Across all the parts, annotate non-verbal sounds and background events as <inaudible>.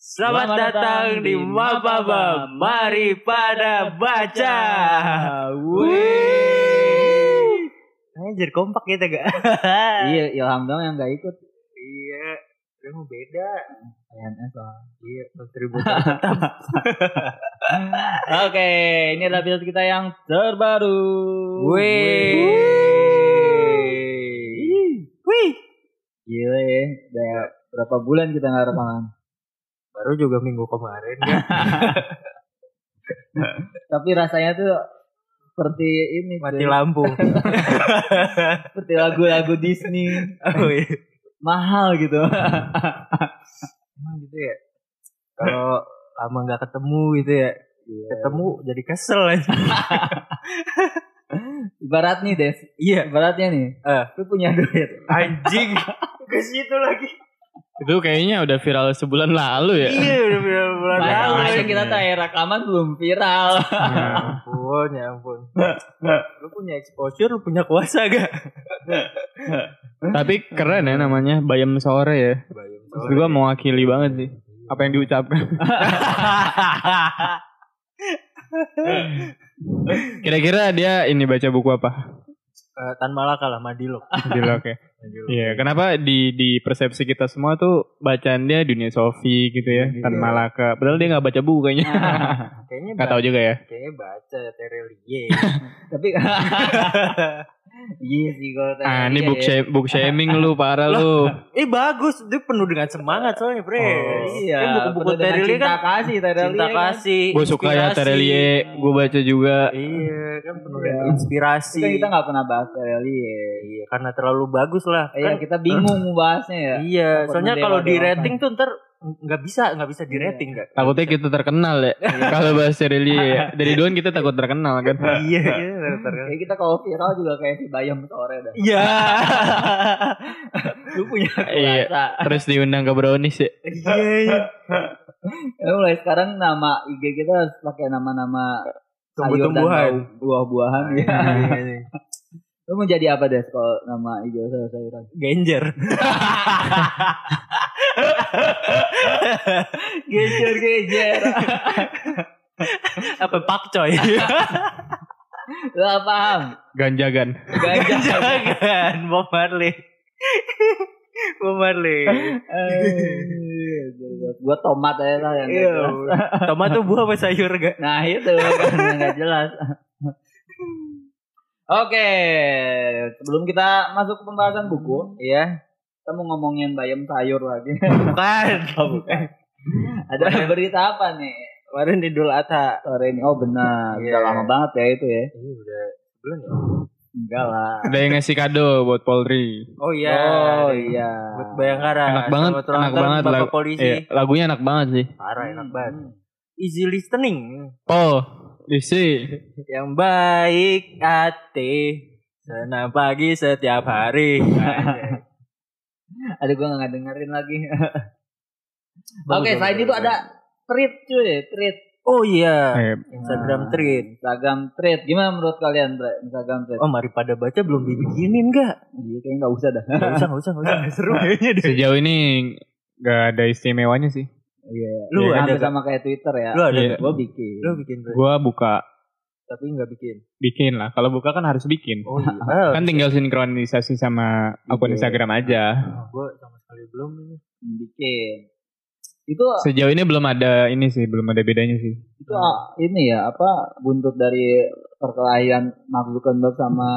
Selamat, datang di Mababa. Mari pada baca. Wih. Anjir kompak kita gak? <laughs> iya, Ilham dong yang gak ikut. iya. Udah mau beda. PNS lah. Iya, kontributor tetap. <laughs> Oke, ini adalah episode kita yang terbaru. Wih. Wih. Gila ya, udah berapa bulan kita nggak rekaman. Baru juga minggu kemarin kan. <laughs> Tapi rasanya tuh seperti ini, Mati lampu. <laughs> seperti lagu-lagu Disney. oh iya. Mahal gitu. Emang gitu ya. Kalau lama nggak ketemu gitu ya. Ketemu jadi kesel aja. <laughs> Ibarat nih, Des. Iya. Ibaratnya nih, Eh. lu punya duit. Anjing. Ke situ lagi. Itu kayaknya udah viral sebulan lalu ya. Iya udah bulan bulan lalu. Makanya kita tayang rekaman belum viral. Ya <laughs> ampun, ya ampun. Lu punya exposure, lu punya kuasa gak? Tapi keren ya namanya Bayam Sore ya. Bayang Maksud gua mewakili banget sih apa yang diucapkan. <laughs> Kira-kira dia ini baca buku apa? Eh, Tan Malaka lah, Madilog. <laughs> Dilok ya. Madilog. Iya, kenapa di di persepsi kita semua tuh bacaan dia dunia Sofi gitu ya, Gitu. Tan Malaka. Padahal dia nggak baca buku kayaknya. <laughs> Kayaknya Nggak tahu juga ya. Kayaknya baca Terelie. <laughs> Tapi Iya sih kalau Ah, ini iya, book shame, book shaming lu parah lu. eh bagus, dia penuh dengan semangat soalnya, Bre. Oh. Iya, Kan buku-buku Terelie cinta kan kasih Terelie cinta kan. kasih. Gue suka ya. Terelie, gue baca juga. Iya, kan penuh Iya. dengan inspirasi. Kan kita nggak pernah bahas Terelie. Iya, karena terlalu bagus lah. Iya, Kan kita bingung mau bahasnya ya. Iya, soalnya kalau di rating tuh ntar nggak bisa, nggak bisa di Iya. rating nggak. Takutnya kita terkenal ya. <laughs> <laughs> Kalau bahas Terelie ya. Dari duluan kita takut terkenal kan. Iya, iya, kan. Kayak kita kalau viral juga kayak si Bayam sore dah. Iya. <laughs> Lu punya Iya. kuasa. Terus diundang ke Brownies ya. Iya, iya. Ya, mulai sekarang nama IG kita harus pakai nama-nama sayur dan Tumbuh-tumbuhan. buah-buahan ya. Iya, iya. Lu mau jadi apa deh kalau nama IG sayur-sayuran? Genjer. Gejer-gejer. Apa pakcoy? Lu paham? Ganjagan. Gajah. Jangan, Bob Marley. Bob Marley. Gua tomat aja lah yang Iya. jelas. Tomat tuh buah apa sayur gak? Nah itu kan nggak jelas. Oke, sebelum kita masuk ke pembahasan buku, Iya. Kita mau ngomongin bayam sayur lagi. Bukan. <laughs> Oh, bukan. Ada berita apa nih Kemarin Idul Adha. sore ini? Oh benar, Iya. udah lama banget ya itu ya. Ini udah sebulan ya? Enggak lah. Ada yang ngasih kado buat Polri. Oh iya. Oh iya. Buat Bayangkara. Enak banget, ulang enak banget Bapak lagu- polisi. Iya, lagunya enak banget sih. Parah enak Hmm. banget. Easy listening. Pol, <laughs> isi. Yang baik hati. Senang pagi setiap hari. <laughs> Ada gua nggak dengerin lagi. <laughs> Oke, bagus, selain itu ada tweet cuy, tweet. Oh iya. Eh, Instagram Nah, tweet. Instagram tweet. Gimana menurut kalian, Bre? Instagram tweet? Oh mari pada baca belum dibikinin gak? Iya, kayaknya nggak usah dah. Gak usah, gak usah, gak usah. <laughs> Seru kayaknya deh. sejauh ini nggak ada istimewanya sih. Iya. Lu Iya, ada gak? sama kayak Twitter ya. Lu ada gak? Gua bikin. Lu bikin. Gua buka, Tapi gak bikin. bikin lah. Kalau buka kan harus bikin. Oh iya. <laughs> Kan tinggal sinkronisasi sama akun Iya. Instagram aja. Gue sama sekali belum ini. bikin. Itu Sejauh ini belum ada ini sih, belum ada bedanya sih. itu ah, ini ya apa buntut dari perkelahian Mark Zuckerberg sama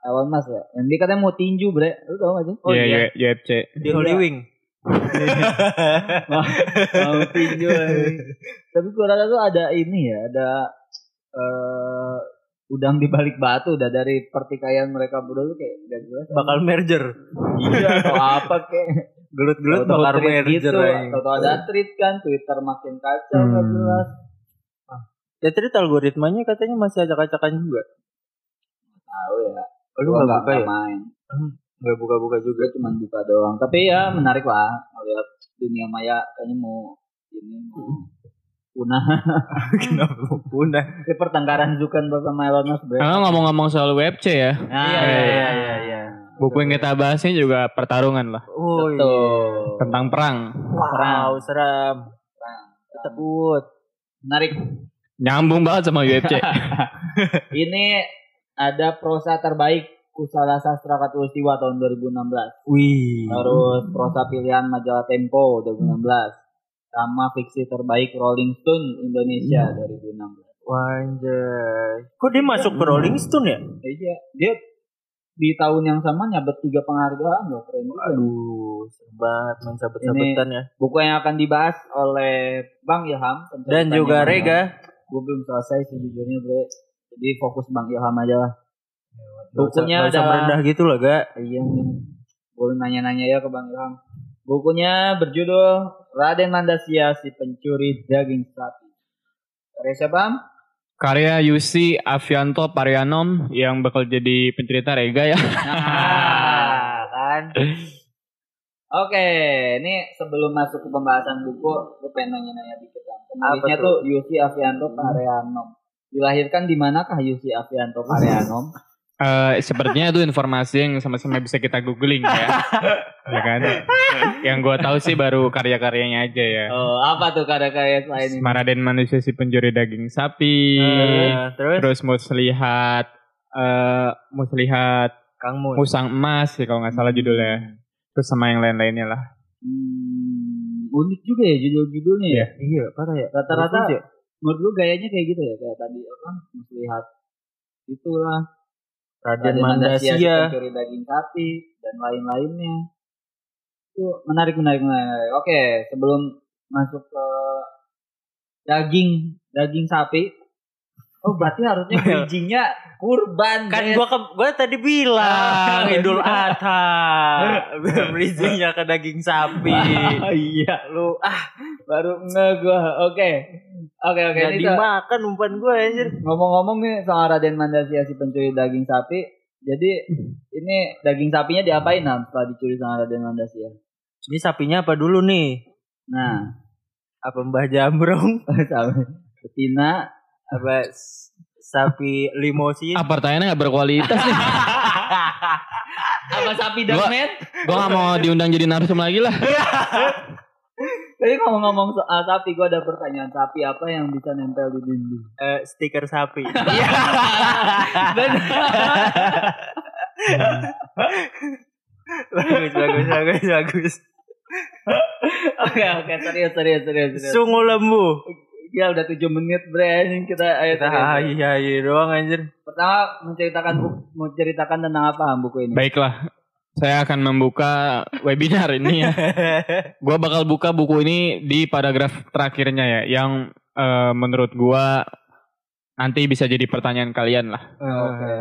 Elon Musk ya. Yang dia katanya mau tinju, Bre. Lu tau gak sih? Oh Iya, iya. iya, UFC. Di Holy Iya. Wing. <laughs> mau tinju. anjing. Tapi gua rasa tuh ada ini ya, ada eh udang di balik batu udah dari pertikaian mereka berdua tuh kayak gak jelas. Bakal merger. iya atau apa kayak Gelut-gelut bakal merger. gitu, atau ada tweet kan Twitter makin kacau nggak Hmm. jelas. Ya tweet algoritmanya katanya masih acak-acakan juga. Tahu ya. Oh, lu Gua gak buka nggak ya? main. Gak buka-buka juga. Gue cuma buka doang. Tapi ya menarik lah melihat dunia maya kayaknya mau ini mau punah. <laughs> Kenapa punah? Ini pertengkaran Zuckerberg sama Elon Musk. Bre. Nah, ngomong-ngomong soal WebC ya, Nah, Iya, iya, iya, iya, iya. buku yang kita bahasnya juga pertarungan lah Oh iya. Betul. tentang perang. Wow, seram. Perang Tekut. Menarik. Nyambung banget sama UFC. <laughs> Ini ada prosa terbaik Kusala Sastra Katulistiwa tahun 2016. Wih. Terus prosa pilihan majalah Tempo 2016. Sama fiksi terbaik Rolling Stone Indonesia 2016. Wanjay. Kok dia masuk ke Rolling Stone ya? Iya, dia di tahun yang sama nyabet tiga penghargaan loh, keren juga. Aduh, seru banget main sabet-sabetan ya. Buku yang akan dibahas oleh Bang Ilham Dan juga Rega. Gue belum selesai sejujurnya, Bre. Jadi fokus Bang Ilham aja lah. Bukunya adalah- merendah gitu loh, Gak. Iya. Gue nanya-nanya ya ke Bang Ilham. Bukunya berjudul Raden Mandasia si pencuri daging sapi. Karya siapa? Karya Yusi Avianto Parianom yang bakal jadi pencerita Rega ya. Nah, kan. Oke, ini sebelum masuk ke pembahasan buku, gue pengen nanya-nanya dikit. Penulisnya Apa tuh Yusi Avianto Parianom. Dilahirkan di manakah Yusi Avianto Parianom? Eh, sepertinya itu informasi yang sama-sama bisa kita googling ya. <laughs> ya kan? Yang gue tahu sih baru karya-karyanya aja ya. Oh, apa tuh karya-karya selain ini? Maraden manusia si pencuri daging sapi. Eh, terus Terus muslihat eh muslihat Kang Mun. musang emas ya kalau nggak salah judulnya. Terus sama yang lain-lainnya lah. Hmm, unik juga ya judul-judulnya ya. Iya, parah ya. Rata-rata ya. menurut lu gayanya kayak gitu ya kayak tadi apa muslihat itulah Raden Mandasia, si Mandasia. pencuri daging sapi dan lain-lainnya. Itu menarik menarik menarik. Oke sebelum masuk ke daging daging sapi. Oh berarti harusnya bridgingnya kurban Kan gua ke, gua tadi bilang Ah, Idul iya. Adha. <laughs> Bridgingnya ke daging sapi. Ah, iya lu ah baru nge gua oke oke oke Gak ini so- dimakan umpan gua anjir. Ngomong-ngomong nih soal Raden Mandasia si pencuri daging sapi. Jadi ini daging sapinya diapain Nam setelah dicuri sama Raden Mandasia? Ini sapinya apa dulu nih? Nah, Apa Mbah Jambrong? <laughs> sapi betina Apa sapi limosin? Ah pertanyaannya nggak berkualitas nih. <laughs> apa sapi Gua- dagmen? Gue nggak mau diundang jadi narsum lagi lah. Tapi ngomong-ngomong soal sapi, gua ada pertanyaan sapi apa yang bisa nempel di dinding? Eh, stiker sapi. <laughs> Benar. bagus, bagus, bagus, bagus. Oke oke serius serius serius. serius. Sungguh lembu. Ya udah 7 menit bre ini kita ayo Kita hai hai doang anjir. Pertama menceritakan bu- menceritakan tentang apa buku ini? Baiklah, saya akan membuka webinar ini ya. <laughs> Gua bakal buka buku ini di paragraf terakhirnya ya, yang eh, menurut gua nanti bisa jadi pertanyaan kalian lah. Oke.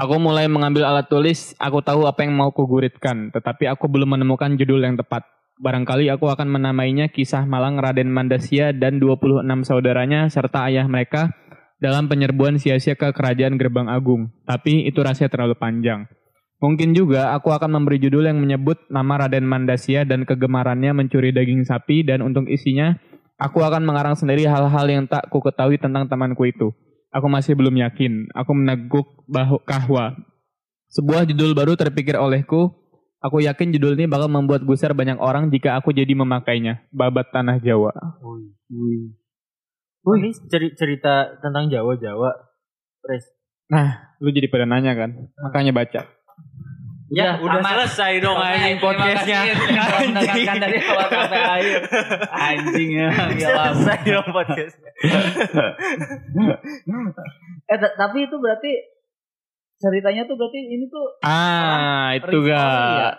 Aku mulai mengambil alat tulis, aku tahu apa yang mau kuguritkan, tetapi aku belum menemukan judul yang tepat. Barangkali aku akan menamainya Kisah Malang Raden Mandasia dan 26 saudaranya serta ayah mereka dalam penyerbuan sia-sia ke Kerajaan Gerbang Agung. Tapi itu rahasia terlalu panjang. Mungkin juga aku akan memberi judul yang menyebut nama Raden Mandasia dan kegemarannya mencuri daging sapi dan untuk isinya aku akan mengarang sendiri hal-hal yang tak ku ketahui tentang temanku itu. Aku masih belum yakin. Aku meneguk bahu. Sebuah judul baru terpikir olehku. Aku yakin judul ini bakal membuat gusar banyak orang jika aku jadi memakainya. Babat Tanah Jawa. Wih. Wih. Ini ceri- cerita tentang Jawa-Jawa. Pres. Lu jadi pada nanya kan? Makanya baca. Ya, Udah, udah tamat. selesai dong anjing podcastnya. Anjing. dari awal sampai akhir. Anjing ya. <laughs> ya. Selesai dong podcastnya. <laughs> eh ta- tapi itu berarti ceritanya tuh berarti ini tuh Ah, itu Restory ya? gak.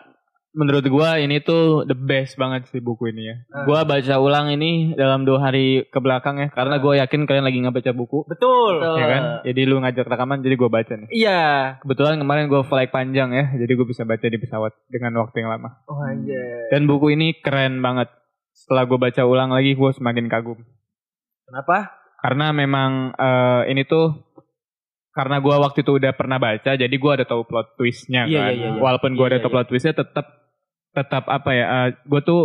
Menurut gua ini tuh the best banget sih buku ini ya. Ah. Gua baca ulang ini dalam dua hari ke belakang ya. Karena gua yakin kalian lagi nggak baca buku. Betul. Betul. Ya kan? Jadi lu ngajak rekaman jadi gua baca nih. Iya. Kebetulan kemarin gua flight panjang ya. Jadi gua bisa baca di pesawat dengan waktu yang lama. Oh anjir. Dan buku ini keren banget. Setelah gue baca ulang lagi, gue semakin kagum. Kenapa? Karena memang eh, ini tuh karena gue waktu itu udah pernah baca, jadi gue ada tahu plot twistnya Iya, kan. iya, iya, iya. Walaupun gue Iya, ada iya, tahu plot twistnya, tetap tetap apa ya? gue tuh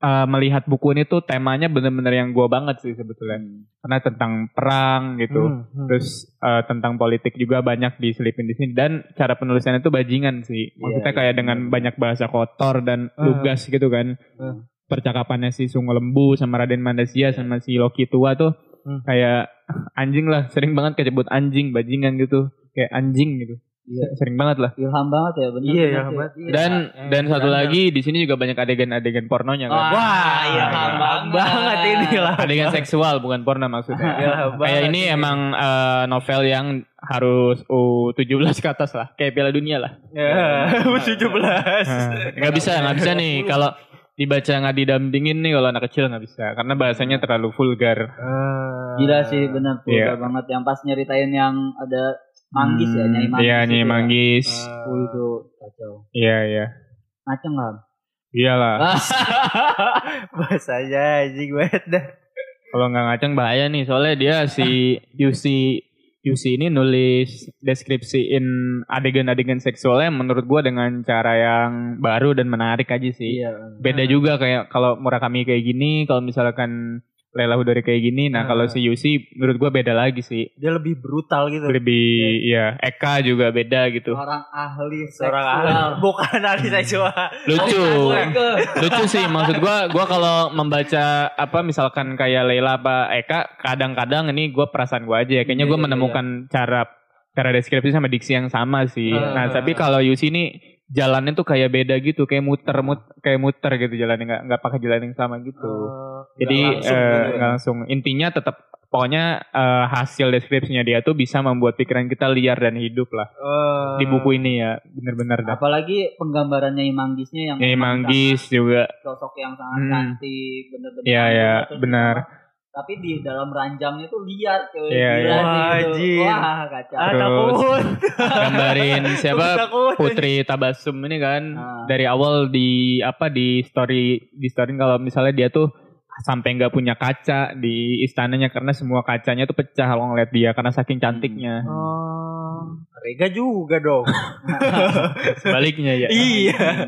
eh, melihat buku ini tuh temanya bener-bener yang gue banget sih sebetulnya. Karena tentang perang gitu. Hmm, hmm. Terus eh, tentang politik juga banyak diselipin di sini dan cara penulisannya itu bajingan sih. Maksudnya Iya, kayak iya, dengan banyak bahasa kotor dan Hmm. lugas gitu kan. Hmm. percakapannya si Sungu Lembu sama Raden Mandasia sama si Loki tua tuh Hmm. kayak anjing lah sering banget kecebut anjing bajingan gitu kayak anjing gitu Iya. sering banget lah Ilham banget ya benar. Iya, ilham banget. Iya. dan yang dan satu berandal. lagi di sini juga banyak adegan-adegan pornonya kan Wah, Wah, iya, ilham banget. banget ini lah. adegan seksual bukan porno maksudnya <laughs> Ilham kayak banget ini emang eh, novel yang harus U17 ke atas lah kayak Piala Dunia lah <laughs> Ya, 17. Nah, nggak bisa nggak bisa nih <laughs> kalau dibaca nggak didampingin nih kalau anak kecil nggak bisa karena bahasanya terlalu vulgar Ah. Gila sih benar tuh Iya. banget yang pas nyeritain yang ada manggis ya, Hmm, nyai manggis. iya itu nyai ya. manggis Oh, itu kacau. iya iya Ngaceng kan? iyalah <laughs> Bahasanya anjing banget dah. kalau nggak ngaceng bahaya nih soalnya dia si <laughs> Yusi Yusi ini nulis deskripsiin adegan-adegan seksualnya menurut gua dengan cara yang baru dan menarik aja sih Iya. beda juga kayak kalau Murakami kayak gini kalau misalkan Lela Hudori kayak gini nah kalau si Yusi menurut gua beda lagi sih Dia lebih brutal gitu. lebih ya Eka juga beda gitu Orang ahli Seorang seksual. ahli. Bukan ahli seksual. lucu lucu sih maksud gua gua kalau membaca apa misalkan kayak Leila apa Eka kadang-kadang ini gua perasaan gua aja ya kayaknya Iya, gua iya, menemukan cara cara deskripsi sama diksi yang sama sih Ah. nah tapi kalau Yusi ini jalannya tuh kayak beda gitu kayak muter mut kayak muter gitu jalannya nggak nggak pakai jalan yang sama gitu Oh, jadi nggak langsung gitu ya. nggak langsung intinya tetap pokoknya eh, hasil deskripsinya dia tuh bisa membuat pikiran kita liar dan hidup lah Oh. di buku ini ya bener-bener dah Apalagi penggambaran Nyai Manggisnya yang Nyai memang Manggis juga sosok yang sangat Hmm. cantik, bener-bener. Iya, iya, terus benar. Tapi di dalam ranjangnya tuh liar cuy. Iya, Gila iya. sih Wah, kacau. Ah, Terus, gambarin <laughs> siapa. Putri Tabasum ini kan Ah. dari awal di apa di story di story kalau misalnya dia tuh sampai nggak punya kaca di istananya karena semua kacanya tuh pecah kalau ngeliat dia karena saking cantiknya. Oh. Rega juga dong. <laughs> <laughs> Sebaliknya ya. iya.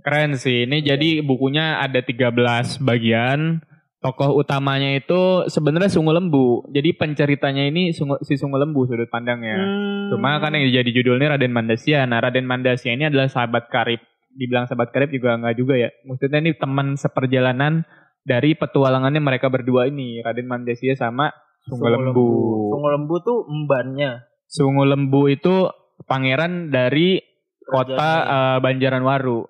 Keren sih. Ini jadi bukunya ada 13 bagian. Tokoh utamanya itu sebenarnya Sungu Lembu. Jadi penceritanya ini Sungu, si Sungu Lembu sudut pandangnya. Hmm. Cuma kan yang jadi judulnya Raden Mandasya. Nah Raden Mandasya ini adalah sahabat karib. Dibilang sahabat karib juga nggak juga ya. Maksudnya ini teman seperjalanan dari petualangannya mereka berdua ini. Raden Mandasya sama Sungu Lembu. Sungu lembu tuh embannya. Sungu Lembu itu pangeran dari kota eh, Banjaranwaru.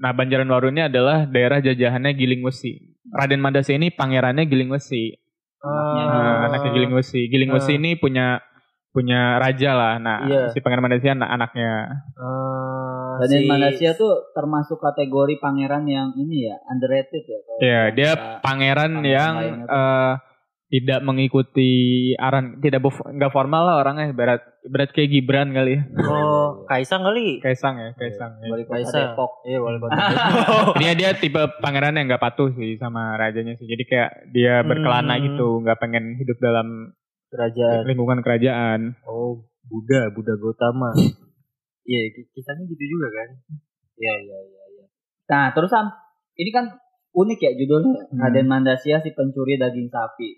Nah Banjaranwaru ini adalah daerah jajahannya Giling Wesi. Raden Mandasya ini pangerannya Giling Wesi. Anaknya Ah. Nah, anaknya Giling Wesi. Giling Wesi Ah. ini punya punya raja lah. Nah, Iya. si pangeran Mandasya anak anaknya. Eh, Raden si- Manasya tuh termasuk kategori pangeran yang ini ya underrated ya. kalau Iya, kita dia pangeran pangeran yang eh, tidak mengikuti aran, tidak nggak formal lah orangnya. Berat berat kayak Gibran kali ya. Oh, Kaisang kali. Kaisang ya, Kaisang. ya. Wali kota Kaisang. Depok. Iya, wali kota. <laughs> <laughs> dia dia tipe pangeran yang nggak patuh sih sama rajanya sih. Jadi kayak dia berkelana Hmm. gitu, nggak pengen hidup dalam Kerajaan. lingkungan kerajaan. Oh, Buddha, Buddha Gautama. <laughs> Iya, ki- kisahnya gitu juga kan? Iya, iya, iya, iya. Nah, terus Sam, ini kan unik ya judulnya Hmm. Raden Mandasya si pencuri daging sapi.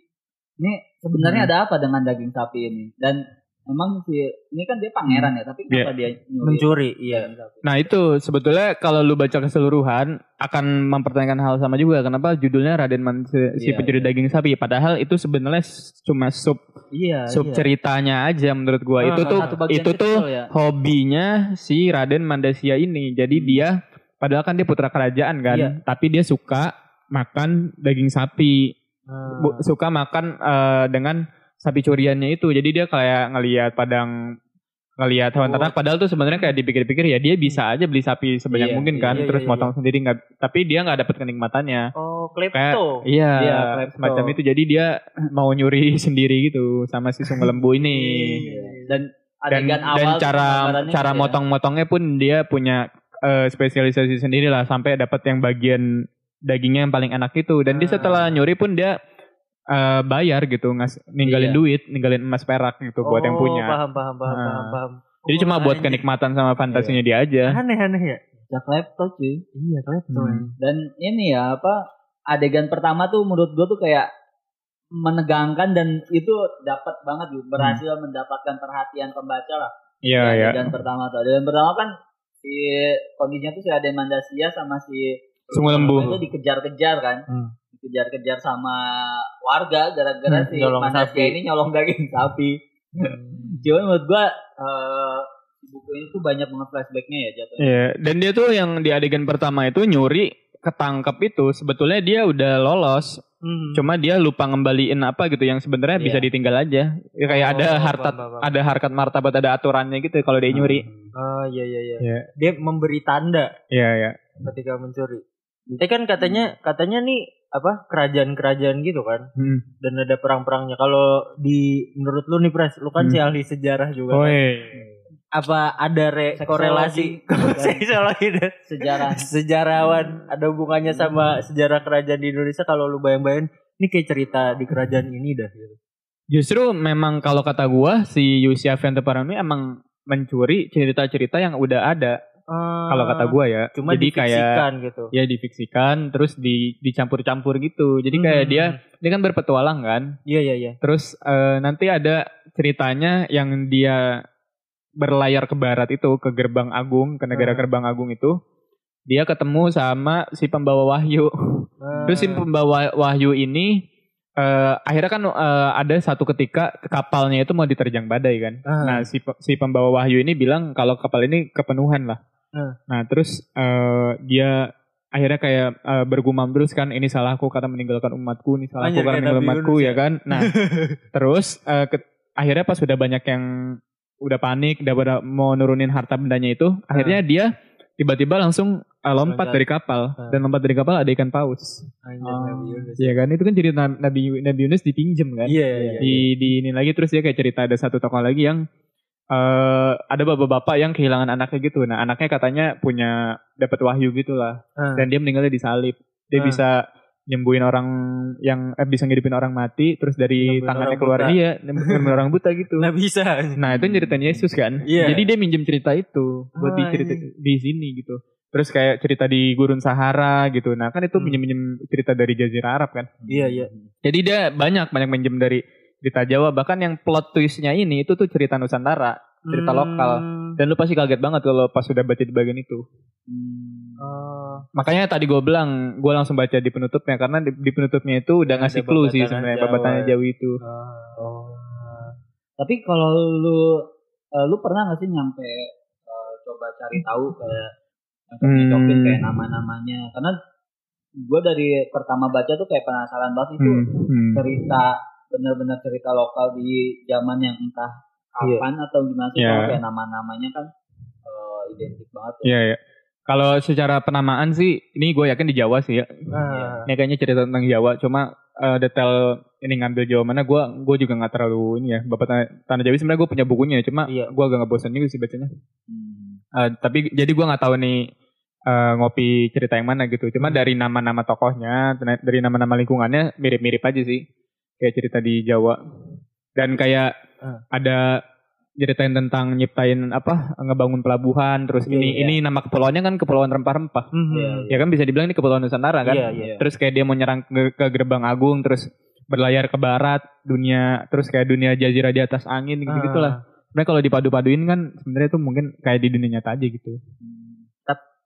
Ini sebenarnya Hmm. ada apa dengan daging sapi ini? Dan memang si ini kan dia pangeran ya, tapi kenapa dia nyuri Mencuri, iya. sapi? Nah itu sebetulnya kalau lu baca keseluruhan akan mempertanyakan hal sama juga. Kenapa judulnya Raden Man si Iya, pencuri daging sapi? Padahal itu sebenarnya cuma sub Iya, sub iya. ceritanya aja menurut gua. Ah, itu tuh itu tuh ya. hobinya si Raden Mandasya ini. Jadi dia padahal kan dia putra kerajaan kan, Iya. tapi dia suka makan daging sapi. Hmm. Suka makan eh, dengan sapi curiannya itu. Jadi dia kayak ngelihat padang ngelihat hewan Oh. ternak padahal tuh sebenarnya kayak dipikir-pikir ya dia bisa aja beli sapi sebanyak Iya, mungkin iya, kan iya, terus iya, motong sendiri nggak tapi dia nggak dapat kenikmatannya Oh, kayak klepto. iya Iya, klepto. semacam itu jadi dia mau nyuri <laughs> sendiri gitu sama si sungu lembu ini Iya. Dan dan adegan dan awal tuh cara cara gitu ya. motong-motongnya pun dia punya eh, spesialisasi sendiri lah sampai dapat yang bagian dagingnya yang paling enak itu dan dia Ah. setelah nyuri pun dia eh, bayar gitu ngas ninggalin Iya. duit ninggalin emas perak gitu buat yang Oh, punya Paham, paham, paham, Ah. paham, paham. jadi Oh, cuma buat kenikmatan sama fantasinya dia aja Aneh, aneh ya. Ya klepto cuy. Iya, klepto. Hmm. Dan ini ya apa adegan pertama tuh menurut gue tuh kayak menegangkan dan itu dapat banget gitu berhasil mendapatkan perhatian pembaca lah. iya iya adegan pertama tuh. Adegan pertama kan si kondisinya tuh si Raden Mandasya sama si Sungu Lembu. itu dikejar-kejar kan Hmm. Dikejar-kejar sama warga gara-gara Hmm, si sapi. ini nyolong <laughs> daging sapi cuman menurut gua eh, buku ini tuh banyak banget flashbacknya ya jatuhnya Iya, dan dia tuh yang di adegan pertama itu nyuri ketangkep itu sebetulnya dia udah lolos, Hmm. cuma dia lupa ngembaliin apa gitu yang sebenarnya Iya. bisa ditinggal aja. Ya, kayak Oh, ada paham. ada harkat martabat ada aturannya gitu kalau dia nyuri. Oh iya iya iya. Iya. Dia memberi tanda Iya, iya. ketika mencuri. Tapi kan katanya katanya nih apa kerajaan-kerajaan gitu kan Hmm. dan ada perang-perangnya. Kalau di menurut lu nih Pres, lu kan Hmm. si ahli sejarah juga. Oh, kan? iya. Apa ada re Seksologi. korelasi <laughs> Seksologi dan sejarah <laughs> sejarawan ada hubungannya sama sejarah kerajaan di Indonesia kalau lu bayang-bayangin ini kayak cerita di kerajaan ini dah gitu. Justru memang kalau kata gua si Parano ini emang mencuri cerita-cerita yang udah ada kalau kata gua ya. Cuma Jadi kayak gitu. ya difiksikan terus di dicampur-campur gitu. Jadi kayak Hmm. dia dia kan berpetualang kan. Iya iya iya. Terus eh, nanti ada ceritanya yang dia berlayar ke barat itu ke Gerbang Agung, ke negara Hmm. Gerbang Agung itu. Dia ketemu sama si pembawa wahyu. Terus si pembawa wahyu ini eh, akhirnya kan eh, ada satu ketika kapalnya itu mau diterjang badai kan. Ah. Nah, si si pembawa wahyu ini bilang kalau kapal ini kepenuhan lah. Hmm. Nah, terus eh, dia akhirnya kayak eh, bergumam terus kan ini salahku karena meninggalkan umatku, ini salahku Anjir, karena meninggalkan umatku ya ya. kan. Nah, <laughs> terus eh, ke- akhirnya pas sudah banyak yang udah panik, udah pada mau nurunin harta bendanya itu, akhirnya dia tiba-tiba langsung eh, lompat dari kapal Hmm. dan lompat dari kapal ada ikan paus. Anjir, Oh. Nabi Yunus. Iya kan itu kan jadi Nabi Nabi Yunus dipinjem kan. Iya iya. Di di ini lagi terus dia kayak cerita ada satu tokoh lagi yang eh ada bapak-bapak yang kehilangan anaknya gitu. Nah, anaknya katanya punya dapat wahyu gitu lah. Ah. Dan dia meninggalnya disalib. Dia Ah. bisa nyembuhin orang yang eh, bisa ngidupin orang mati terus dari Nyembuhin tangannya keluar buta. iya nyembuhin orang buta gitu. Nggak bisa. Nah, itu nyeritain Yesus kan. Iya. Jadi dia minjem cerita itu buat Ah, dicerita iya. di sini gitu. Terus kayak cerita di gurun Sahara gitu. Nah, kan itu Hmm. minjem-minjem cerita dari Jazirah Arab kan. Iya iya. Jadi dia banyak banyak minjem dari cerita Jawa. Bahkan yang plot twistnya ini itu tuh cerita Nusantara, cerita Hmm. lokal. Dan lu pasti kaget banget kalau pas sudah baca di bagian itu. Hmm. Oh. Makanya tadi gue bilang, gue langsung baca di penutupnya karena di, di penutupnya itu udah Ada ngasih clue sih sebenarnya babatannya Jawa itu. Oh. Tapi kalau lu eh, lu pernah gak sih nyampe eh, coba cari tahu kayak nyocokin Hmm. kayak nama-namanya karena gue dari pertama baca tuh kayak penasaran banget itu Hmm, hmm. cerita benar-benar cerita lokal di zaman yang entah Iya. kapan atau gimana sih kalau kayak nama-namanya kan eh, identik banget ya. Iya ya. Kalau secara penamaan sih, ini gue yakin di Jawa sih ya. Ah. Ini kayaknya cerita tentang Jawa, cuma eh, detail ini ngambil Jawa mana gue gue juga nggak terlalu ini ya. Bapak Tanah, Tanah Jawi sebenarnya gue punya bukunya, cuma Iya. gue agak nggak bosan juga sih bacanya. Hmm. Eh, tapi jadi gue nggak tahu nih eh, ngopi cerita yang mana gitu. Cuma dari nama-nama tokohnya, dari nama-nama lingkungannya mirip-mirip aja sih. Kayak cerita di Jawa. Dan kayak Ah. ada ceritain tentang nyiptain apa ngebangun pelabuhan terus Iya, ini iya. ini nama kepulauannya kan kepulauan rempah-rempah Mhm. Iya, ya kan bisa dibilang ini kepulauan Nusantara kan Iya iya. terus kayak dia mau nyerang ke, ke gerbang agung terus berlayar ke barat dunia terus kayak dunia jazirah di atas angin gitu Ah. gitulah sebenarnya kalau dipadu-paduin kan sebenarnya itu mungkin kayak di dunia nyata aja gitu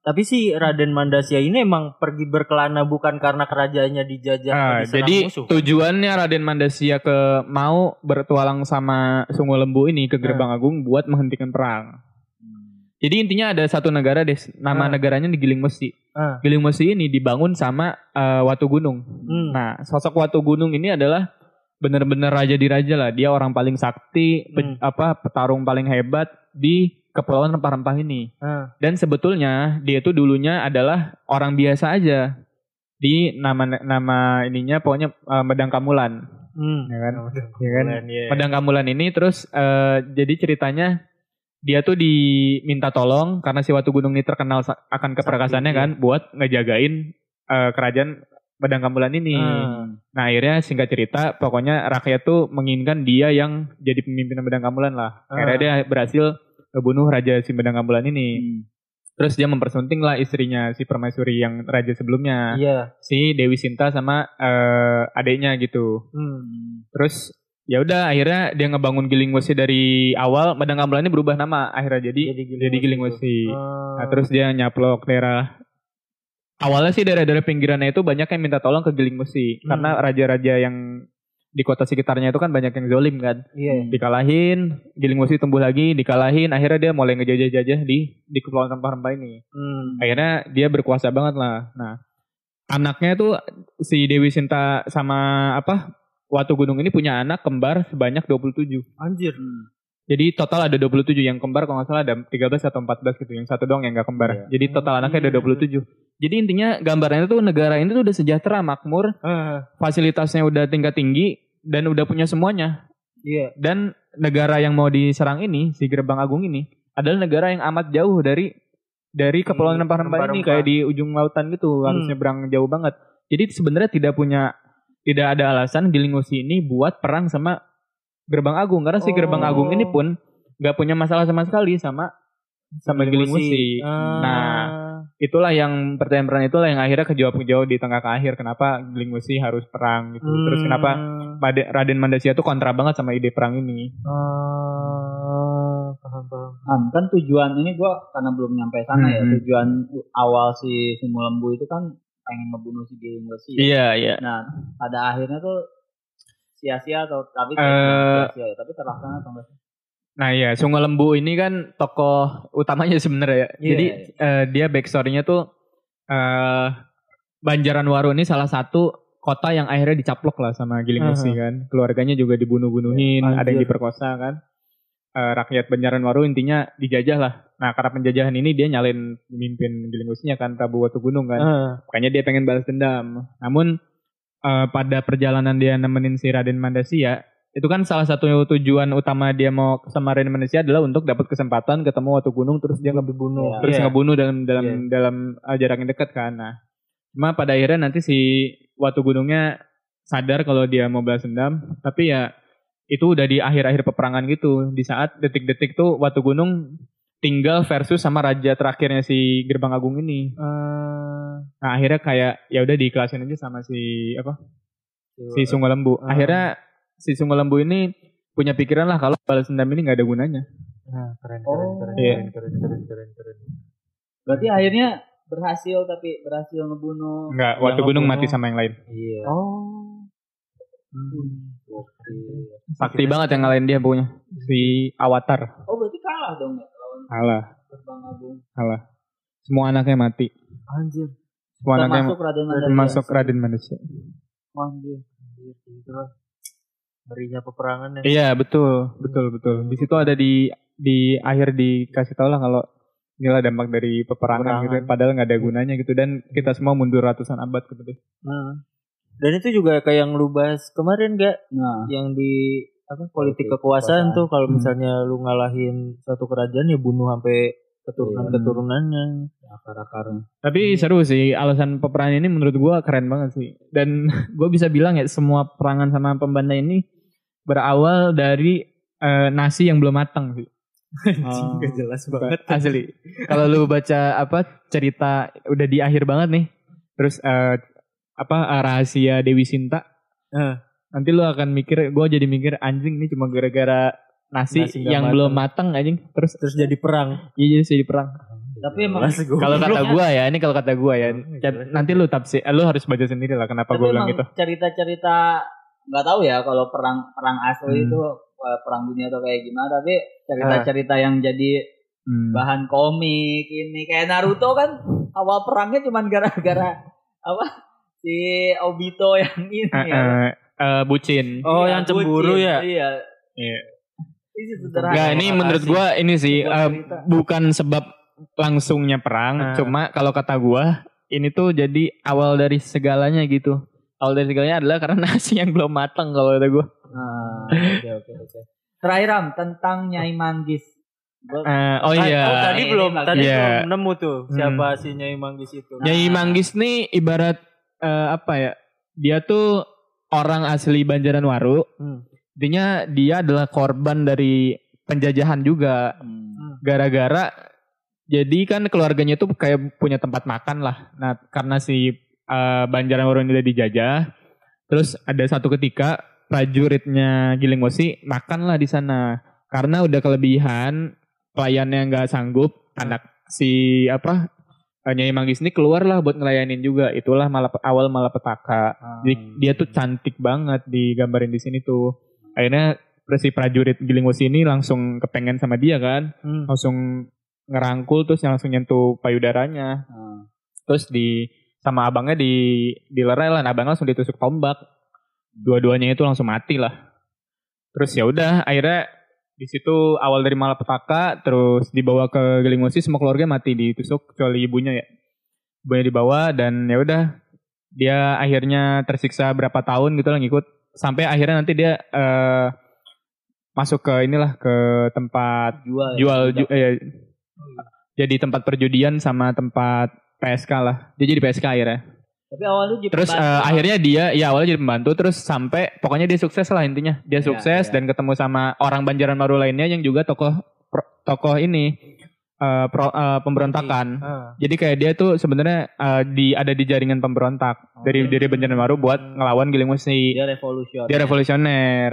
Tapi si Raden Mandasya ini emang pergi berkelana bukan karena kerajaannya dijajah Ah, diserang jadi musuh. tujuannya Raden Mandasya ke mau bertualang sama Sungu Lembu ini ke Gerbang Agung buat menghentikan perang. Hmm. Jadi intinya ada satu negara deh, nama Ah. negaranya di Giling Mesi. Ah. Giling Mesi ini dibangun sama eh, Watu Gunung. Hmm. Nah, sosok Watu Gunung ini adalah benar-benar raja di raja lah. Dia orang paling sakti, pe- Hmm. apa petarung paling hebat di kepulauan rempah-rempah ini. Ah. Dan sebetulnya dia itu dulunya adalah orang biasa aja. Di nama nama ininya pokoknya eh, Medang Kamulan, Hmm. ya kan? Oh, Ya kan? Bulan, iya. Medang Kamulan ini terus eh, jadi ceritanya dia tuh diminta tolong karena si Watu Gunung ini terkenal akan keperkasaannya kan buat ngejagain eh, kerajaan Medang Kamulan ini. Ah. Nah akhirnya singkat cerita pokoknya rakyat tuh menginginkan dia yang jadi pemimpin Medang Kamulan lah. Ah. Akhirnya dia berhasil ngebunuh Raja si Medang Kamulan ini. Hmm. Terus dia mempersunting lah istrinya si Permaisuri yang raja sebelumnya. Iya. Si Dewi Sinta sama eh, adiknya gitu. Hmm. Terus ya udah akhirnya dia ngebangun Giling Wesi dari awal Medang Kamulan ini berubah nama akhirnya jadi Jadi Giling jadi Giling Wesi. Ah. Nah, terus dia nyaplok daerah awalnya sih daerah-daerah pinggirannya itu banyak yang minta tolong ke Giling Besi Hmm. karena raja-raja yang di kota sekitarnya itu kan banyak yang zolim kan. Iya. Dikalahin, Giling Besi tumbuh lagi, dikalahin, akhirnya dia mulai ngejajah-jajah di di kepulauan rempah-rempah ini. Hmm. Akhirnya dia berkuasa banget lah. Nah, anaknya tuh si Dewi Sinta sama apa? Watu Gunung ini punya anak kembar sebanyak 27. Anjir. Hmm. Jadi total ada 27 yang kembar kalau nggak salah ada 13 atau 14 gitu. Yang satu doang yang nggak kembar. Iya. Jadi total anaknya ada 27. Jadi intinya gambarannya tuh negara ini tuh udah sejahtera, makmur, Ah, fasilitasnya udah tingkat tinggi dan udah punya semuanya. iya. Dan negara yang mau diserang ini, si Gerbang Agung ini adalah negara yang amat jauh dari dari kepulauan Di rempah-rempah ini kayak di ujung lautan gitu, harus Hmm. nyebrang jauh banget. Jadi sebenarnya tidak punya tidak ada alasan Gilingosi ini buat perang sama Gerbang Agung karena si Gerbang Oh. Agung ini pun nggak punya masalah sama sekali sama sama Gilingosi. Ah. Nah, itulah yang pertanyaan-pertanyaan itulah yang akhirnya kejawab-kejawab di tengah ke akhir kenapa Gilingosi harus perang gitu. Terus Hmm. kenapa Pade- Raden Mandasya tuh kontra banget sama ide perang ini. Ah, paham paham. Kan, kan tujuan ini gua karena belum nyampe sana ya. Hmm. Tujuan awal si Sumulembu itu kan pengen ngebunuh si Giling Besi. Iya, iya. Nah, pada akhirnya tuh sia-sia atau tapi Eh, sia-sia ya, tapi terlaksana atau enggak? sih? Nah iya, Sungai Lembu ini kan tokoh utamanya sebenarnya ya. Iya, Jadi eh, dia backstory-nya tuh eh Banjaran Waru ini salah satu kota yang akhirnya dicaplok lah sama Giling Besi kan. Keluarganya juga dibunuh-bunuhin, Anjir. ada yang diperkosa kan. Eh, rakyat Banjaran Waru intinya dijajah lah. Nah karena penjajahan ini dia nyalin pemimpin Giling kan Prabu Watu Gunung kan. Ah, Makanya dia pengen balas dendam. Namun eh, pada perjalanan dia nemenin si Raden Mandasya, itu kan salah satu tujuan utama dia mau sama Raden Mandasya adalah untuk dapat kesempatan ketemu Watu Gunung terus dia ngebunuh, Iya. terus Iya. ngebunuh dalam dalam Iya. dalam eh, jarak yang dekat kan. Nah, cuma pada akhirnya nanti si Watu Gunungnya sadar kalau dia mau balas dendam, tapi ya itu udah di akhir-akhir peperangan gitu. Di saat detik-detik tuh Watu Gunung tinggal versus sama raja terakhirnya si Gerbang Agung ini. ah, Nah akhirnya kayak ya udah diiklasin aja sama si apa si Sungai Lembu. Ah. Akhirnya si Sungai Lembu ini punya pikiran lah kalau balas dendam ini nggak ada gunanya. Nah, keren, keren, Oh. keren, Iya. keren, keren, keren, keren, keren. Berarti akhirnya berhasil tapi berhasil ngebunuh. Nggak, Yang waktu gunung mati sama yang lain. Iya. Oh. Hmm. Gokil. Sakti banget yang ngalahin dia pokoknya. Si Avatar. Oh berarti kalah dong ya lawan Alah, Gerbang Agung. alah. Semua anaknya mati. Anjir. Semua anaknya Termasuk Raden Mandasya. termasuk Raden Manusia. Anjir. Anjir, lah. Ngerinya peperangan ya. Iya betul, betul, betul. Di situ ada di di akhir dikasih tau lah kalau inilah dampak dari peperangan, Peperangan. gitu. Padahal nggak ada gunanya gitu dan kita semua mundur ratusan abad gitu deh. Hmm. Dan itu juga kayak yang lu bahas kemarin gak? Nah, Yang di apa politik Politik kekuasaan kekuasaan. tuh kalau Hmm. misalnya lu ngalahin satu kerajaan ya bunuh sampai keturunan-keturunannya. akar-akarnya. Tapi seru sih alasan peperangan ini menurut gua keren banget sih. Dan <laughs> gua bisa bilang ya semua perangan sama pembanda ini berawal dari eh, nasi yang belum matang sih. <laughs> Oh. Gak jelas banget. Asli. Kalau lu baca apa cerita udah di akhir banget nih. Terus eh, apa eh, rahasia Dewi Sinta. Eh. Nanti lu akan mikir, gua jadi mikir anjing ini cuma gara-gara nasi, Nasi yang matang. belum matang anjing. Terus Terus jadi perang. iya jadi perang. Tapi emang. Kalau kata gua ya, ini kalau kata gua ya. Oh, jelas. Nanti lu tafsir, eh, lu harus baca sendiri lah kenapa tapi gua bilang gitu. cerita-cerita nggak tahu ya kalau perang perang asli Hmm. itu eh, perang dunia atau kayak gimana tapi cerita-cerita yang jadi Hmm. bahan komik ini kayak Naruto kan awal perangnya cuman gara-gara apa si Obito yang ini Eh, ya. eh, eh, bucin. Oh, Iya, yang cemburu bucin. ya? Iya. Iya. Ini sederhana. Ini Makasih. menurut gua ini sih eh, cerita. bukan sebab langsungnya perang, Ah. cuma kalau kata gua ini tuh jadi awal dari segalanya gitu. Awal dari segalanya adalah karena <laughs> nasi yang belum matang kalau kata gua. Nah, oke oke oke. Terakhir Ram tentang Nyai Manggis. Gua- Eh, oh Ah, iya. oh, tadi Ini belum, bagus. tadi Iya. belum nemu tuh siapa si Nyai Manggis itu. Nyai Manggis nih ibarat eh, apa ya? Dia tuh orang asli Banjaran Waru. Hmm. Intinya dia adalah korban dari penjajahan juga. Hmm. gara-gara jadi kan keluarganya tuh kayak punya tempat makan lah. Nah, karena si eh, Banjaran Waru ini udah dijajah, terus ada satu ketika prajuritnya Giling Mosi makan lah di sana. Karena udah kelebihan, pelayannya nggak sanggup, anak si apa eh, Nyai Manggis ini keluar lah buat ngelayanin juga. Itulah malah awal malah petaka. Jadi dia tuh cantik banget digambarin di sini tuh. Akhirnya si prajurit Giling Wesi ini langsung kepengen sama dia kan. Hmm. Langsung ngerangkul terus langsung nyentuh payudaranya. Ah. Terus di sama abangnya di dilerai lah, nah abangnya langsung ditusuk tombak. Dua-duanya itu langsung mati lah. Terus ya udah, akhirnya di situ awal dari malapetaka, terus dibawa ke Gelingmusi, semua keluarga mati ditusuk kecuali ibunya ya. Ibunya dibawa dan ya udah, dia akhirnya tersiksa berapa tahun gitu lah ngikut, sampai akhirnya nanti dia eh, masuk ke inilah ke tempat jual ya. jual ju- eh, jadi tempat perjudian sama tempat PSK lah. Dia jadi PSK akhirnya. tapi awalnya jadi Terus pembantu. eh, akhirnya dia ya awalnya jadi pembantu terus sampai pokoknya dia sukses lah intinya. Dia Iya, sukses iya. dan ketemu sama orang Banjaran Baru lainnya yang juga tokoh pro- tokoh ini eh, pro- eh, pemberontakan. Ah. Jadi kayak dia tuh sebenarnya eh, di ada di jaringan pemberontak dari dari Banjaran Baru buat ngelawan Giling Wesi. dia revolusioner Dia revolusioner.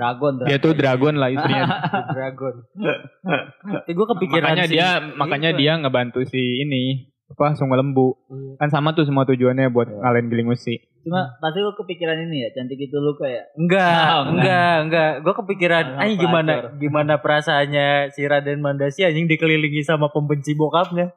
Dragon, dragon Dia tuh dragon lah istrinya. <laughs> Dragon. Eh, gue kepikiran makanya sih. dia makanya dia ngebantu si ini apa Sungai Lembu. Iya. Kan sama tuh semua tujuannya buat Iya. ngalahin Giling Wesi. cuma pasti lu kepikiran ini ya cantik itu lu kayak Enggak, <laughs> Oh, enggak. enggak, enggak. Gue kepikiran, anjing gimana, gimana <laughs> perasaannya si Raden Mandasi anjing dikelilingi sama pembenci bokapnya.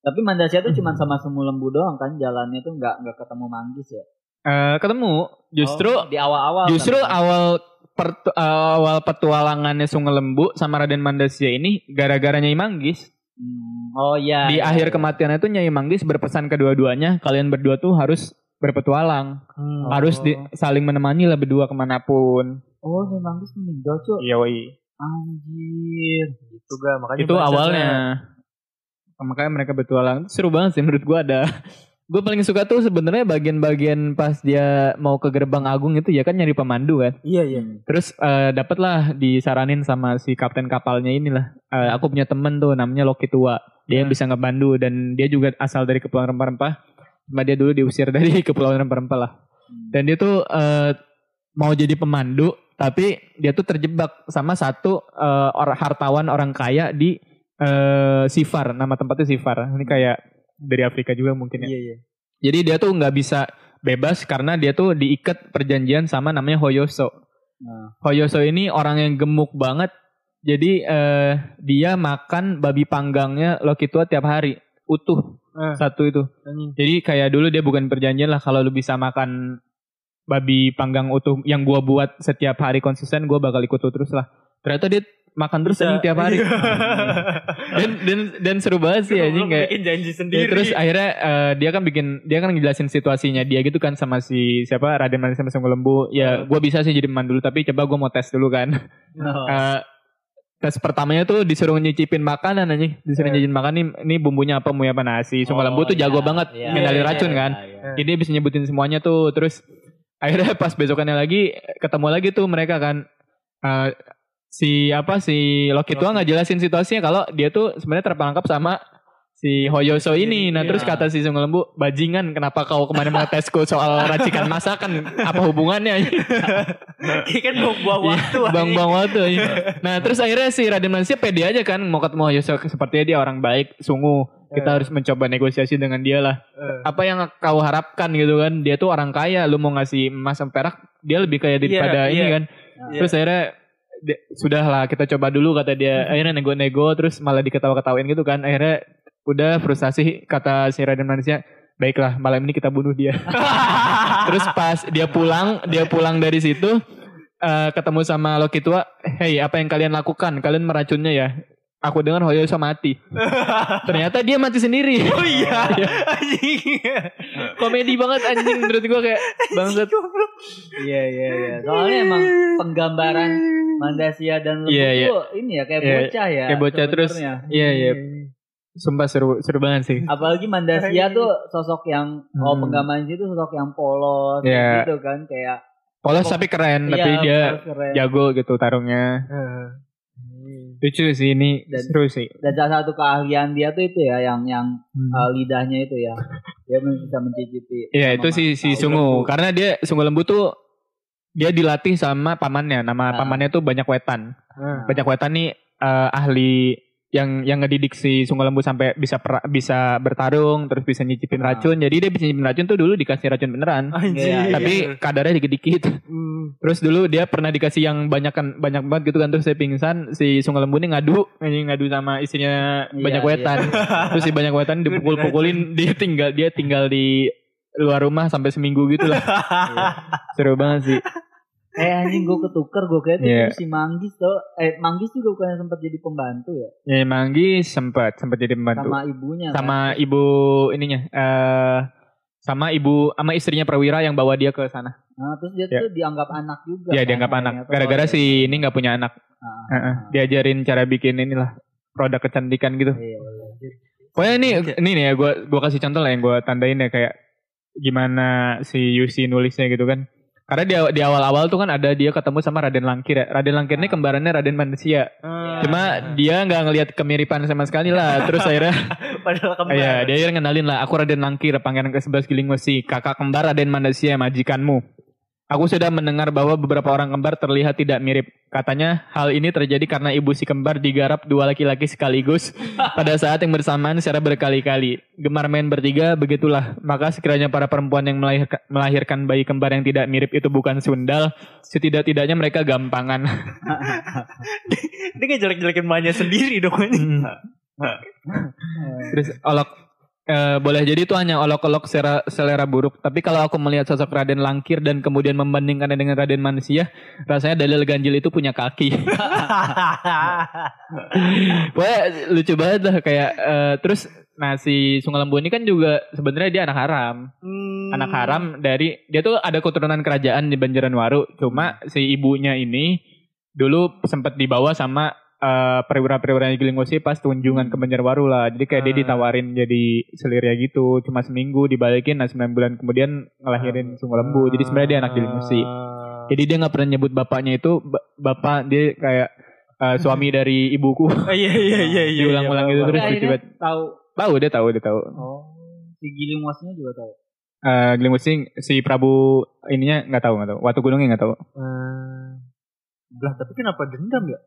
tapi Mandasya tuh cuma sama semu lembu doang kan jalannya tuh nggak nggak ketemu manggis ya Eh, ketemu justru Oh, di awal-awal Justru kan? awal pertu- awal petualangannya Sungai Lembu sama Raden Mandasya ini gara-gara Nyai Manggis. Hmm, oh iya Di iya, akhir iya. kematiannya itu Nyai Manggis berpesan kedua-duanya, kalian berdua tuh harus berpetualang, Hmm. harus di, saling menemani lah berdua ke mana pun. oh nih manggis meninggal cuy Iya, woi. anjir Itu gak, makanya Itu awalnya. Makanya mereka bertualang. Seru banget sih menurut gua ada. Gue paling suka tuh sebenarnya bagian-bagian pas dia mau ke gerbang agung itu ya kan nyari pemandu kan. Iya, iya. Terus eh, dapatlah disaranin sama si kapten kapalnya inilah. Eh, aku punya temen tuh namanya Loki tua. Dia Hmm. bisa ngebantu dan dia juga asal dari kepulauan rempah-rempah. Cuma dia dulu diusir <laughs> dari kepulauan rempah-rempah lah. Hmm. Dan dia tuh eh, mau jadi pemandu tapi dia tuh terjebak sama satu eh, orang hartawan orang kaya di eh, Sifar. Nama tempatnya Sifar. Ini kayak dari Afrika juga mungkin ya. Iya, iya. Jadi dia tuh nggak bisa bebas karena dia tuh diikat perjanjian sama namanya Hoyoso. Nah. Hoyoso ini orang yang gemuk banget. Jadi eh, dia makan babi panggangnya Loki tua tiap hari utuh Ah, satu itu. anjing. Jadi kayak dulu dia bukan perjanjian lah kalau lu bisa makan babi panggang utuh yang gua buat setiap hari konsisten gua bakal ikut terus lah. Ternyata dia makan terus anjing tiap hari. <laughs> Iya. dan dan dan seru banget sih anjing kayak bikin janji Ya, sendiri. terus akhirnya eh, dia kan bikin dia kan ngejelasin situasinya dia gitu kan sama si siapa Raden Manis sama Sungguh Lembu. Ya gue bisa sih jadi peman dulu tapi coba gue mau tes dulu kan. Oh. <laughs> Eh, tes pertamanya tuh disuruh nyicipin makanan aja. Disuruh Eh. nyicipin makan nih ini bumbunya apa mie apa nasi. Sungguh Oh, Lembu tuh jago iya, banget iya, ngendalin iya, racun iya, kan. iya. Jadi dia bisa nyebutin semuanya tuh terus akhirnya pas besokannya lagi ketemu lagi tuh mereka kan Eh, si apa si Loki tua nggak jelasin situasinya kalau dia tuh sebenarnya terperangkap sama si Hoyoso ini. Nah Iya. terus kata si Sungguh Lembu, bajingan kenapa kau ke mana-mana tesku soal racikan masakan? Apa hubungannya? Kayak kan buang-buang waktu. Iya, Bang-bang waktu. anjing. Nah terus akhirnya si Raden Mansya pede aja kan mau ketemu Hoyoso. Sepertinya dia orang baik, sungguh. Kita Eh. harus mencoba negosiasi dengan dia lah. Eh. Apa yang kau harapkan gitu kan? Dia tuh orang kaya, lu mau ngasih emas sama perak, dia lebih kaya daripada Iya, ini iya. kan. Iya. Terus akhirnya di- sudah lah kita coba dulu kata dia. Akhirnya nego-nego terus malah diketawa-ketawain gitu kan. Akhirnya udah frustasi kata si Raden Manusia. Baiklah malam ini kita bunuh dia. <laughs> terus pas dia pulang, dia pulang dari situ eh, ketemu sama Loki tua. Hey apa yang kalian lakukan? Kalian meracunnya ya? Aku dengar Hoyoso mati. <laughs> Ternyata dia mati sendiri. Oh <laughs> iya. Anjing. Komedi banget anjing menurut gua kayak bangsat. Iya iya iya. Soalnya emang penggambaran Mandasia dan Lembu Iya, iya. tuh ini ya kayak Iya, bocah ya. kayak bocah terus. Iya iya. Sumpah seru seru banget sih. Apalagi Mandasia tuh sosok yang oh Hmm. penggambaran itu sosok yang polos Iya. gitu kan kayak Polos tapi keren, tapi iya, dia polos keren. jago gitu tarungnya. Lucu sih ini Dan- seru sih. Dan salah satu keahlian dia tuh itu ya yang yang Hmm. uh, lidahnya itu ya. Dia bisa mencicipi. Iya itu si si. Sungu karena dia Sungu Lembu tuh dia dilatih sama pamannya. Nama Ah. pamannya tuh banyak wetan. Ah. Banyak wetan nih eh, ahli yang yang ngedidik si Sungguh Lembu sampai bisa per- bisa bertarung terus bisa nyicipin Ah. racun. Jadi dia bisa nyicipin racun tuh dulu dikasih racun beneran. Anjir. Iya, Tapi kadarnya dikit-dikit. Hmm. Terus dulu dia pernah dikasih yang banyak kan banyak banget gitu kan terus saya pingsan si Sungguh Lembu ini ngadu ngadu sama istrinya Iya, banyak iya. wetan. terus si banyak wetan dipukul-pukulin dia tinggal dia tinggal di luar rumah sampai seminggu gitu lah. Seru banget sih. Eh anjing gue ketuker gue kira Iya. itu si Manggis tuh. Eh Manggis juga bukannya sempat jadi pembantu ya Ya Manggis sempat sempat jadi pembantu. sama ibunya. kan? sama ibu ininya eh sama ibu sama istrinya Prawira yang bawa dia ke sana. Nah, terus dia Ya. tuh dianggap anak juga. Ya kan, dianggap anak. Gara-gara si ini nggak punya anak. Ah, Heeh. Diajarin cara bikin inilah produk kecantikan gitu. Iya, iya. Pokoknya ini ini nih ya gue gua kasih contoh lah yang gue tandain ya kayak gimana si Yusi nulisnya gitu kan. Karena di, di awal-awal tuh kan ada dia ketemu sama Raden Langkir ya. Raden Langkir ini kembarannya Raden Manusia. Ah. Cuma dia nggak ngelihat kemiripan sama sekali lah. <laughs> Terus akhirnya padahal kembar. Iya, dia akhirnya kenalin lah. Aku Raden Langkir, pangeran ke-11 Giling Wesi, kakak kembar Raden Mandasya, majikanmu. Aku sudah mendengar bahwa beberapa orang kembar terlihat tidak mirip. Katanya hal ini terjadi karena ibu si kembar digarap dua laki-laki sekaligus <laughs> pada saat yang bersamaan secara berkali-kali. Gemar main bertiga, begitulah. Maka sekiranya para perempuan yang melahirka- melahirkan bayi kembar yang tidak mirip itu bukan sundal, setidak-tidaknya mereka gampangan. <laughs> Dia jelek-jelekin emaknya sendiri dong anjing. <laughs> Terus olok eh, boleh jadi itu hanya olok-olok selera, selera buruk. Tapi kalau aku melihat sosok Raden Langkir dan kemudian membandingkannya dengan Raden Manusia, rasanya dalil ganjil itu punya kaki. <laughs> Pokoknya lucu banget lah kayak eh, terus nah si Sungai Lembu ini kan juga sebenarnya dia anak haram. Hmm. Anak haram dari dia tuh ada keturunan kerajaan di Banjaranwaru. Cuma si ibunya ini dulu sempat dibawa sama eh, perwira-perwira Giling Wesi pas kunjungan ke Banjarwaru lah. Jadi kayak dia Ah. ditawarin jadi seliria gitu. Cuma seminggu dibalikin, nah 9 bulan kemudian ngelahirin Sungai Lembu. Jadi sebenarnya dia anak Giling Wesi. Ah. Jadi dia nggak pernah nyebut bapaknya itu ba- bapak dia kayak eh, suami <laughs> dari ibuku. Ah, iya iya <laughs> iya iya. Diulang-ulang gitu iya, terus Tapi lucu akhirnya banget. tahu. Tahu dia tahu dia tahu. Oh, si Giling Wasnya juga tahu. Eh Giling Wesi si Prabu ininya nggak tahu nggak tahu. Watu Gunungnya nggak tahu. Hmm. Lah tapi kenapa dendam ya?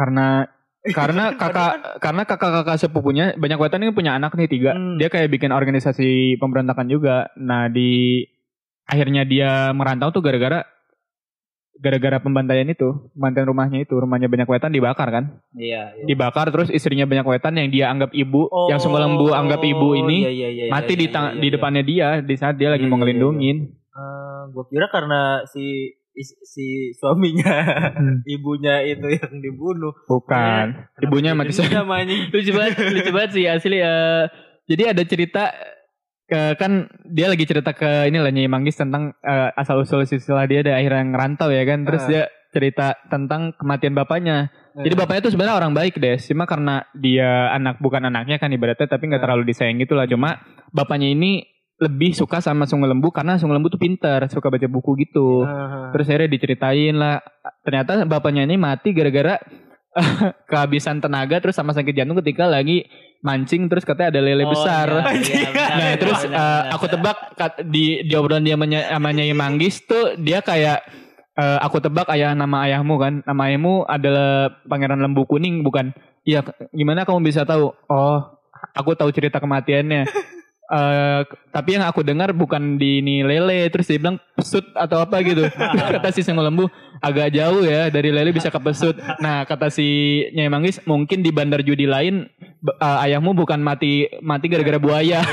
Karena <laughs> karena kakak karena kakak-kakak sepupunya banyak wetan ini punya anak nih tiga. Hmm. Dia kayak bikin organisasi pemberontakan juga. Nah, di akhirnya dia merantau tuh gara-gara gara-gara pembantaian itu, pembantaian rumahnya itu, rumahnya banyak wetan dibakar kan? Iya, iya. Dibakar terus istrinya banyak wetan yang dia anggap ibu, yang sungguh lembu anggap ibu ini iya, iya, iya, mati iya, di iya, iya, di iya. depannya dia di saat dia lagi Iya, mau iya, iya, ngelindungin. Eh, gue kira karena si si suaminya Hmm. <laughs> ibunya itu yang dibunuh. Bukan. Kenapa Ibunya mati anjing? <laughs> lucu banget lucu banget sih asli eh, jadi ada cerita ke, kan dia lagi cerita ke ini lah Nyai Manggis tentang eh, asal usul silsilah dia dari akhirnya ngerantau ya kan terus Ah. dia cerita tentang kematian bapaknya jadi Eh. bapaknya tuh sebenarnya orang baik deh cuma karena dia anak bukan anaknya kan ibaratnya tapi nggak Ah. terlalu disayang gitu lah cuma bapaknya ini lebih suka sama Sungai Lembu karena Sungai Lembu tuh pinter suka baca buku gitu Ah. Terus akhirnya diceritain lah. Ternyata bapaknya ini mati gara-gara <laughs> kehabisan tenaga terus sama sakit jantung ketika lagi mancing terus katanya ada lele Oh, besar. iya, <laughs> iya, Nah terus eh, benar, aku tebak kat- di di obrolan dia sama Nyai Manggis tuh dia kayak eh, aku tebak ayah nama ayahmu kan. Nama ayahmu adalah Pangeran Lembu Kuning bukan? Iya, gimana kamu bisa tahu? Oh, aku tahu cerita kematiannya. <laughs> Eh, tapi yang aku dengar bukan di ini lele terus dia bilang pesut atau apa gitu <laughs> kata si Sungguh Lembu agak jauh ya dari lele bisa ke pesut nah kata si Nyai Manggis mungkin di bandar judi lain eh, ayahmu bukan mati mati gara-gara buaya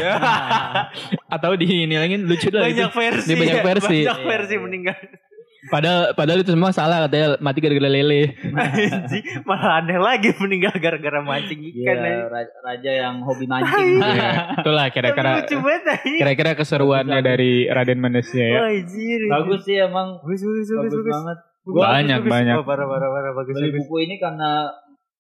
<laughs> atau di ini lagi lucu lah banyak itu. versi. Dia banyak ya, versi. Banyak versi iya. meninggal. Padahal padahal itu semua salah katanya mati gara-gara lele Anjing, Malah aneh lagi meninggal gara-gara mancing ikan. Iya, anjing. ra- raja yang hobi mancing. Iya, itulah kira-kira kira-kira keseruannya dari Raden Manusia ya Wah. Bagus sih emang. Bagus, bagus, bagus, Bagus bagus. banget. Bagus, Banyak, bagus. banyak. Parah, parah, parah. Bagus, Beli bagus. buku ini karena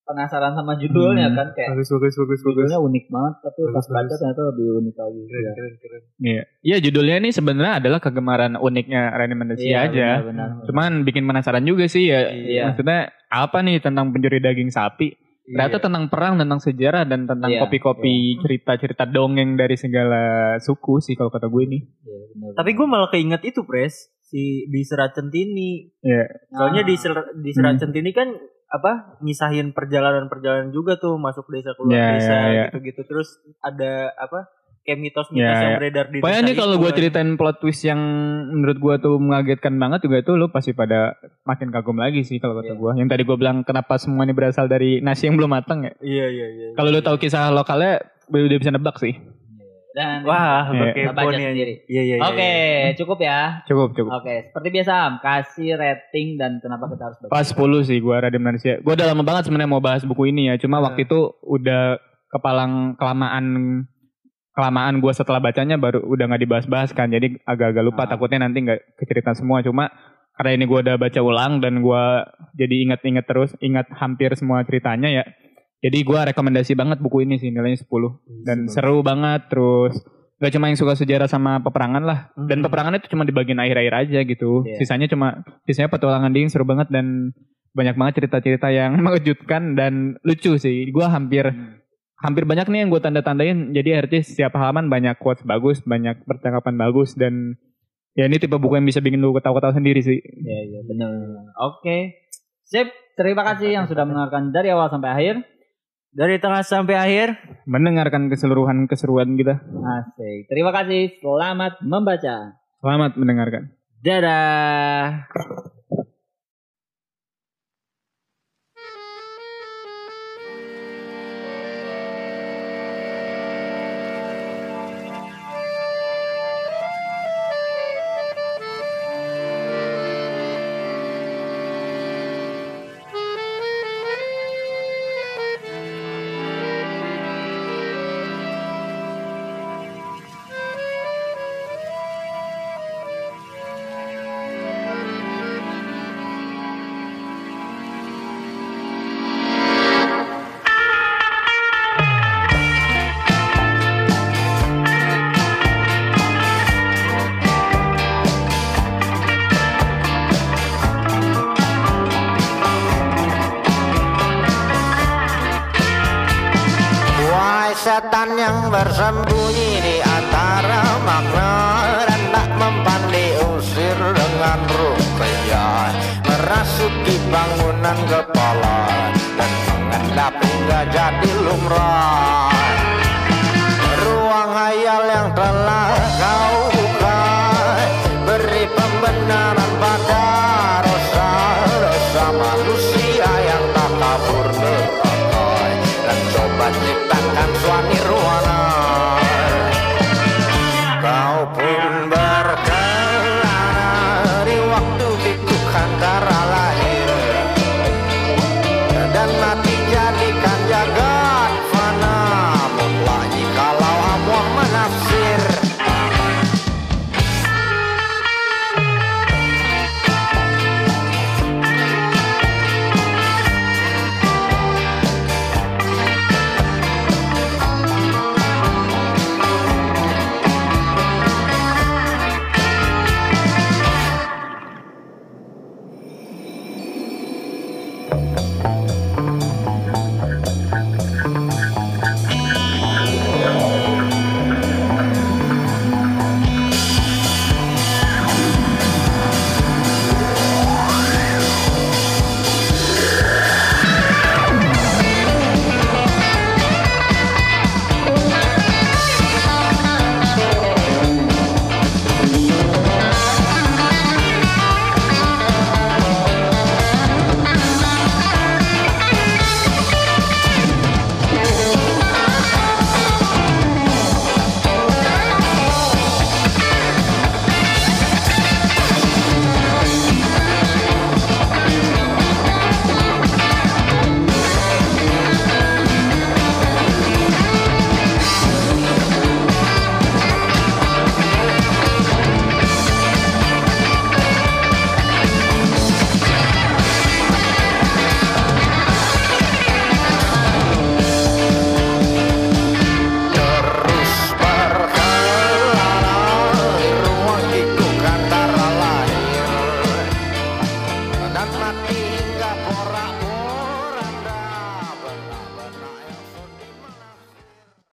penasaran sama judulnya Hmm. kan kayak Bagus, bagus, bagus, bagus. judulnya unik banget tapi Bagus, pas baca ternyata lebih unik lagi. Keren, Iya. keren, keren. Iya, iya judulnya ini sebenarnya adalah kegemaran uniknya Raden Manusia Iya, aja. benar, benar. Cuman bikin penasaran juga sih ya. Iya. Maksudnya apa nih tentang pencuri daging sapi? Ternyata Iya. tentang perang, tentang sejarah dan tentang Iya, kopi-kopi cerita-cerita dongeng dari segala suku sih kalau kata gue ini. Iya, benar. Tapi gue malah keinget itu, Pres. Si di Serat Centini. Iya. Soalnya Ah. di Ser- di Serat Hmm. Centini kan apa misahin perjalanan-perjalanan juga tuh masuk desa keluar Ya, desa ya, ya. gitu-gitu terus ada apa kayak mitos-mitos Ya, yang ya. beredar di Pokoknya nih kalau gue kan. ceritain plot twist yang menurut gue tuh mengagetkan banget juga itu lu pasti pada makin kagum lagi sih kalau kata Iya. gue. Yang tadi gue bilang kenapa semua ini berasal dari nasi yang belum matang ya. iya iya iya Kalau lu tahu kisah lokalnya udah bisa nebak sih. Dan wah Iya. berkepo baca nih sendiri. iya iya iya, Oke, iya. cukup ya. Cukup cukup. Oke, seperti biasa Am, kasih rating dan kenapa kita harus baca. Pas 10 sih gue Raden Manusia. Gue udah lama banget sebenarnya mau bahas buku ini ya. Cuma Hmm. waktu itu udah kepalang kelamaan kelamaan gue setelah bacanya baru udah nggak dibahas-bahas kan. Jadi agak-agak lupa Ah. takutnya nanti nggak kecerita semua. Cuma karena ini gue udah baca ulang dan gue jadi ingat-ingat terus, ingat hampir semua ceritanya ya. Jadi gue rekomendasi banget buku ini sih nilainya 10 dan seru banget terus gak cuma yang suka sejarah sama peperangan lah dan Hmm. peperangan itu cuma di bagian akhir-akhir aja gitu Iya. sisanya cuma sisanya petualangan ding seru banget dan banyak banget cerita-cerita yang <laughs> mengejutkan dan lucu sih gue hampir Hmm. hampir banyak nih yang gue tanda-tandain jadi artinya setiap halaman banyak quotes bagus banyak percakapan bagus dan ya ini tipe buku yang bisa bikin lu ketawa-ketawa sendiri sih Iya, iya, benar. Oke. Sip, terima kasih yang sudah mendengarkan dari awal sampai akhir. Dari tengah sampai akhir mendengarkan keseluruhan keseruan kita Asik. Terima kasih. Selamat membaca. selamat mendengarkan dadah di antara makna dan tak mempan diusir dengan rupiah. Merasuki bangunan kepala dan menghadap hingga jadi lumrah. Ruang hayal yang telah kau buka beri pembenaran pada